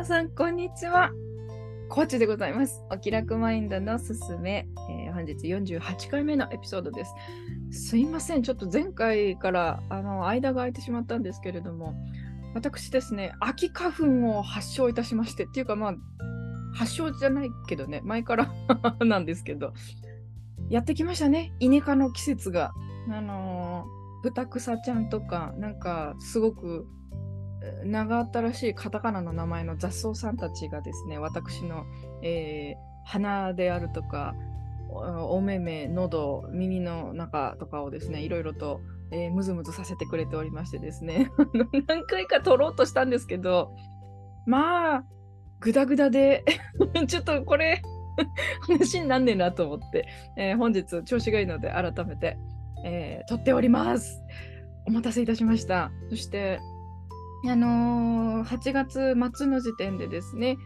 皆さん、こんにちは。コーチでございます。お気楽マインドのすすめ、えー、本日48回目のエピソードです。すいません、ちょっと前回からあの間が空いてしまったんですけれども、私ですね、秋花粉を発症いたしまして、っていうかまあ、発症じゃないけどね、前から なんですけど、やってきましたね、イネ科の季節が。あのー、ブタクサちゃんとか、なんかすごく長新しいカタカナの名前の雑草さんたちがですね、私の、えー、鼻であるとか、お目目、喉、耳の中とかをですね、いろいろと、えー、ムズムズさせてくれておりましてですね、何回か撮ろうとしたんですけど、まあ、グダグダで ちょっとこれ 話になんねえなと思って、えー、本日調子がいいので改めて、えー、撮っております。お待たせいたしました。そして、あのー、8月末の時点でですね、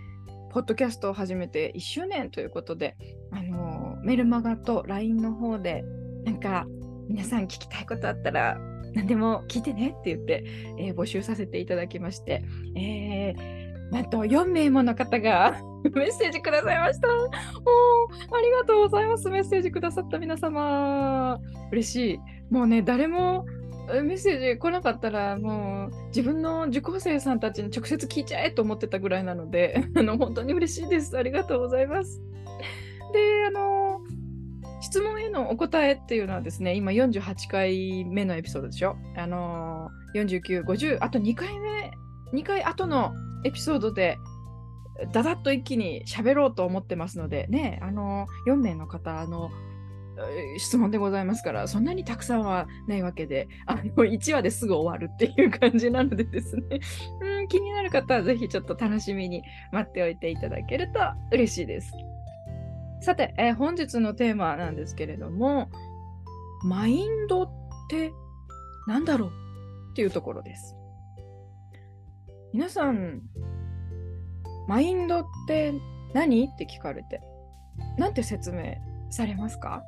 ポッドキャストを始めて1周年ということで、あのー、メルマガと LINE の方で、なんか、皆さん聞きたいことあったら、何でも聞いてねって言って、えー、募集させていただきまして、えー、なんと4名もの方が メッセージくださいました。おありがとうございます。メッセージくださった皆様。嬉しい。もうね、誰もメッセージ来なかったらもう自分の受講生さんたちに直接聞いちゃえと思ってたぐらいなので あの本当に嬉しいです。ありがとうございます。で、あの質問へのお答えっていうのはですね、今48回目のエピソードでしょ。あの49、50、あと2回目、2回後のエピソードでだだっと一気に喋ろうと思ってますので、ね、あの4名の方、あの質問でございますから、そんなにたくさんはないわけで、あの1話ですぐ終わるっていう感じなのでですね、うん、気になる方はぜひちょっと楽しみに待っておいていただけると嬉しいです。さて、えー、本日のテーマなんですけれども、マインドって何だろうっていうところです。皆さん、マインドって何？って聞かれて、なんて説明されますか？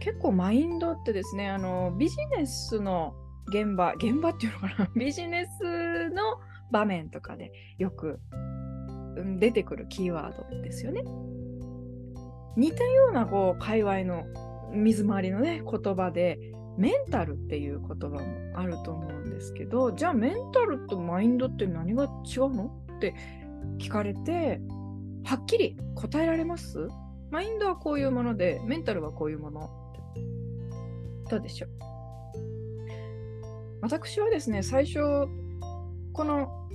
結構マインドってですね、あのビジネスの現場、現場っていうのかな、ビジネスの場面とかでよく出てくるキーワードですよね。似たようなこう界隈の水回りのね言葉でメンタルっていう言葉もあると思うんですけどじゃあメンタルとマインドって何が違うの？って聞かれてはっきり答えられます？マインドはこういうもので、メンタルはこういうもの。どうでしょう？私はですね、最初、この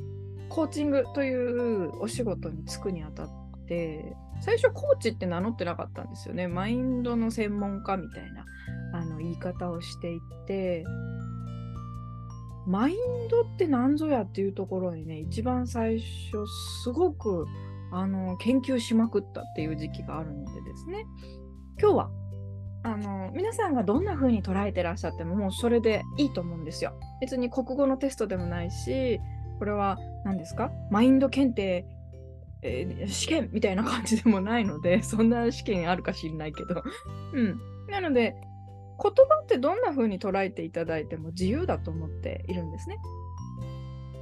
コーチングというお仕事に就くにあたって、最初コーチって名乗ってなかったんですよね。マインドの専門家みたいなあの言い方をしていて、マインドって何ぞやっていうところにね、一番最初すごくあの研究しまくったっていう時期があるのでですね今日はあの皆さんがどんな風に捉えてらっしゃってももうそれでいいと思うんですよ。別に国語のテストでもないしこれは何ですか？マインド検定、えー、試験みたいな感じでもないので そんな試験あるか知んないけど。うん、なので言葉ってどんな風に捉えていただいても自由だと思っているんですね。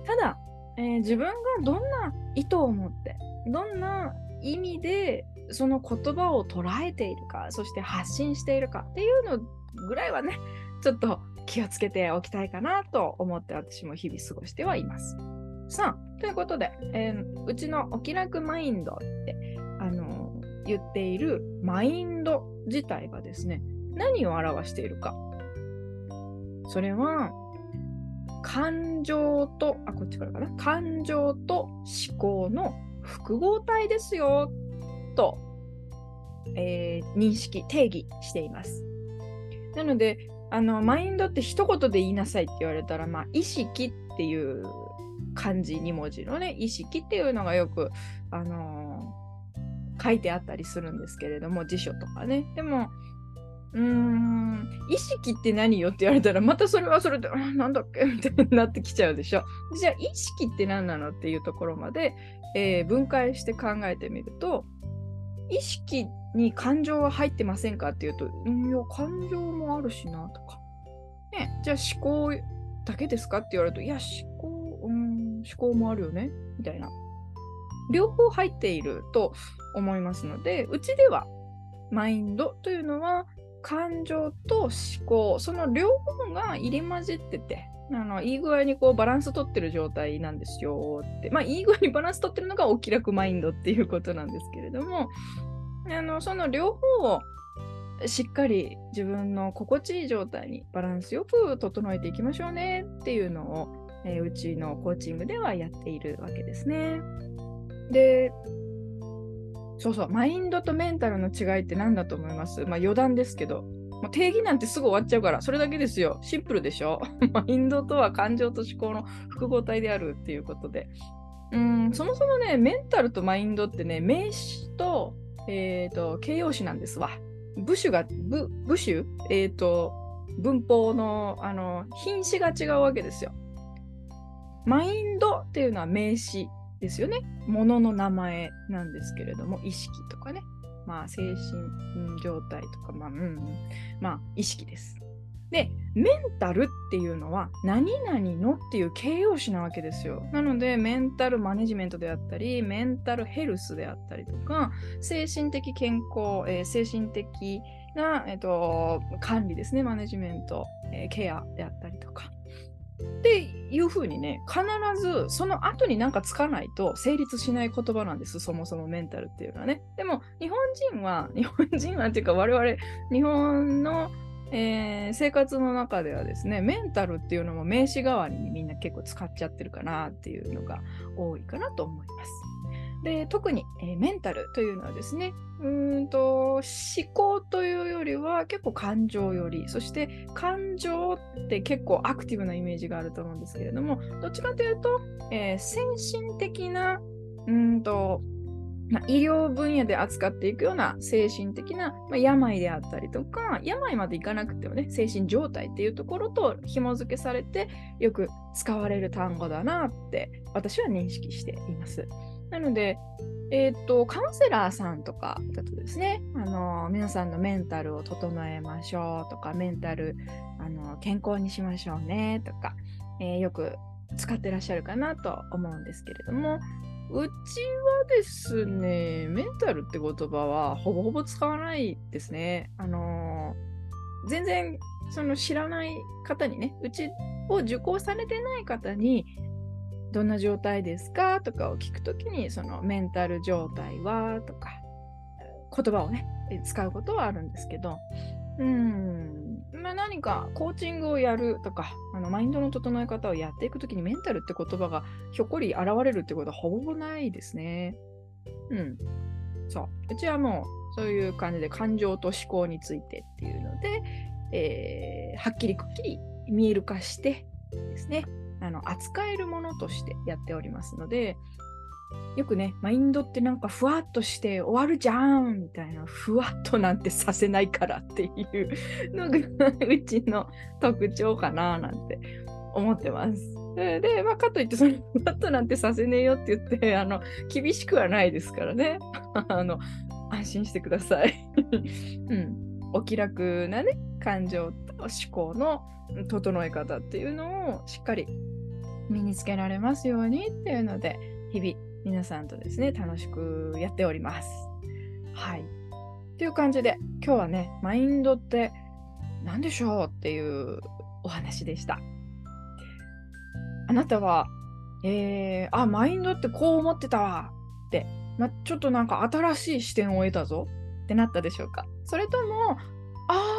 ただ、えー、自分がどんな意図を持ってどんな意味でその言葉を捉えているかそして発信しているかっていうのぐらいはねちょっと気をつけておきたいかなと思って私も日々過ごしてはいます。さあということで、えー、うちのお気楽マインドってあのー、言っているマインド自体がですね何を表しているかそれは感情とあこっちからかな？感情と思考の複合体ですよと、えー、認識定義しています。なのであのマインドって一言で言いなさいって言われたら、まあ、意識っていう漢字2文字のね意識っていうのがよく、あのー、書いてあったりするんですけれども辞書とかね。でもうん意識って何よって言われたらまたそれはそれでなんだっけみたいになってきちゃうでしょ。じゃあ意識って何なのっていうところまで、えー、分解して考えてみると意識に感情は入ってませんかっていうといや感情もあるしなとか、ね、じゃあ思考だけですかって言われるといや思考うん思考もあるよねみたいな。両方入っていると思いますので、うちではマインドというのは感情と思考、その両方が入り混じってて、あのいい具合にこうバランス取ってる状態なんですよって、まあ、いい具合にバランス取ってるのがお気楽マインドっていうことなんですけれども、あのその両方をしっかり自分の心地いい状態にバランスよく整えていきましょうねっていうのを、えー、うちのコーチングではやっているわけですね。で、そうそう、マインドとメンタルの違いって何だと思います？まあ余談ですけど、まあ、定義なんてすぐ終わっちゃうから、それだけですよ。シンプルでしょ？マインドとは感情と思考の複合体であるっていうことで。うん、そもそもね、メンタルとマインドってね、名詞と、え、ー、と、形容詞なんですわ。部首が、部、部首？えっ、ー、と、文法の、あの、品詞が違うわけですよ。マインドっていうのは名詞ですよね。ものの名前なんですけれども、意識とかね。まあ、精神状態とか、まあ、うん、まあ、意識です。で、メンタルっていうのは何々のっていう形容詞なわけですよ。なので、メンタルマネジメントであったり、メンタルヘルスであったりとか、精神的健康、えー、精神的な、えーと、管理ですね、マネジメント、えー、ケアであったりとか。っていうふうにね、必ずその後になんかつかないと成立しない言葉なんです、そもそもメンタルっていうのはね。でも、日本人は、日本人はっていうか我々、日本のえー、生活の中ではですね、メンタルっていうのも名詞代わりにみんな結構使っちゃってるかなっていうのが多いかなと思います。で特に、えー、メンタルというのはですねうんと思考というよりは結構感情よりそして感情って結構アクティブなイメージがあると思うんですけれどもどっちかというと、えー、先進的なうんとまあ、医療分野で扱っていくような精神的な、まあ、病であったりとか、病までいかなくてもね、精神状態っていうところと紐付けされて、よく使われる単語だなって私は認識しています。なので、えっ、ー、と、カウンセラーさんとかだとですね、あの皆さんのメンタルを整えましょうとか、メンタルあの健康にしましょうねとか、えー、よく使ってらっしゃるかなと思うんですけれども、うちはですね、メンタルって言葉はほぼほぼ使わないですね。あの、全然その知らない方にね、うちを受講されてない方に、どんな状態ですか？とかを聞くときに、そのメンタル状態は？とか、言葉をね、使うことはあるんですけど、うん、まあ、何かコーチングをやるとか、あのマインドの整え方をやっていくときにメンタルって言葉がひょっこり現れるってことはほぼないですね。うん。そう。うちはもうそういう感じで感情と思考についてっていうので、えー、はっきりくっきり見える化してですね、あの扱えるものとしてやっておりますので、よくね、マインドってなんかふわっとして終わるじゃんみたいな、ふわっとなんてさせないからっていうのがうちの特徴かななんて思ってます。で、まあ、かといって、そのふわっとなんてさせねえよって言って、あの、厳しくはないですからね。あの、安心してください。うん。お気楽なね、感情と思考の整え方っていうのをしっかり身につけられますようにっていうので、日々皆さんとですね、楽しくやっております。はい。という感じで、今日はね、マインドって何でしょうっていうお話でした。あなたは、えー、あ、マインドってこう思ってたわって、ま、ちょっとなんか新しい視点を得たぞってなったでしょうかそれとも、あー、なん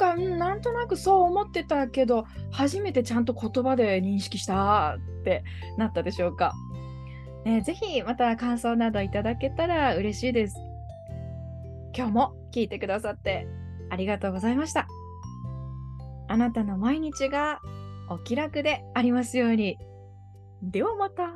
か、なんとなくそう思ってたけど、初めてちゃんと言葉で認識したってなったでしょうかえー、ぜひまた感想などいただけたら嬉しいです。今日も聞いてくださってありがとうございました。あなたの毎日がお気楽でありますように。ではまた。